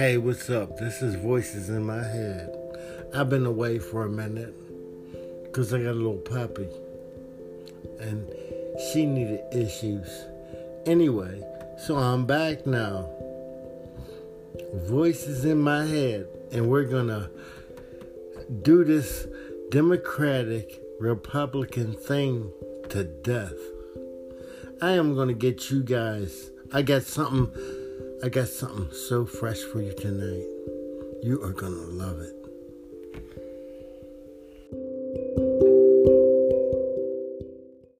Hey, what's up? This is Voices in My Head. I've been away for a minute because I got a little puppy and she needed issues. Anyway, so I'm back now. Voices in my head, and we're gonna do this Democratic Republican thing to death. I am gonna get you guys. I got something. I got something so fresh for you tonight. You are gonna love it.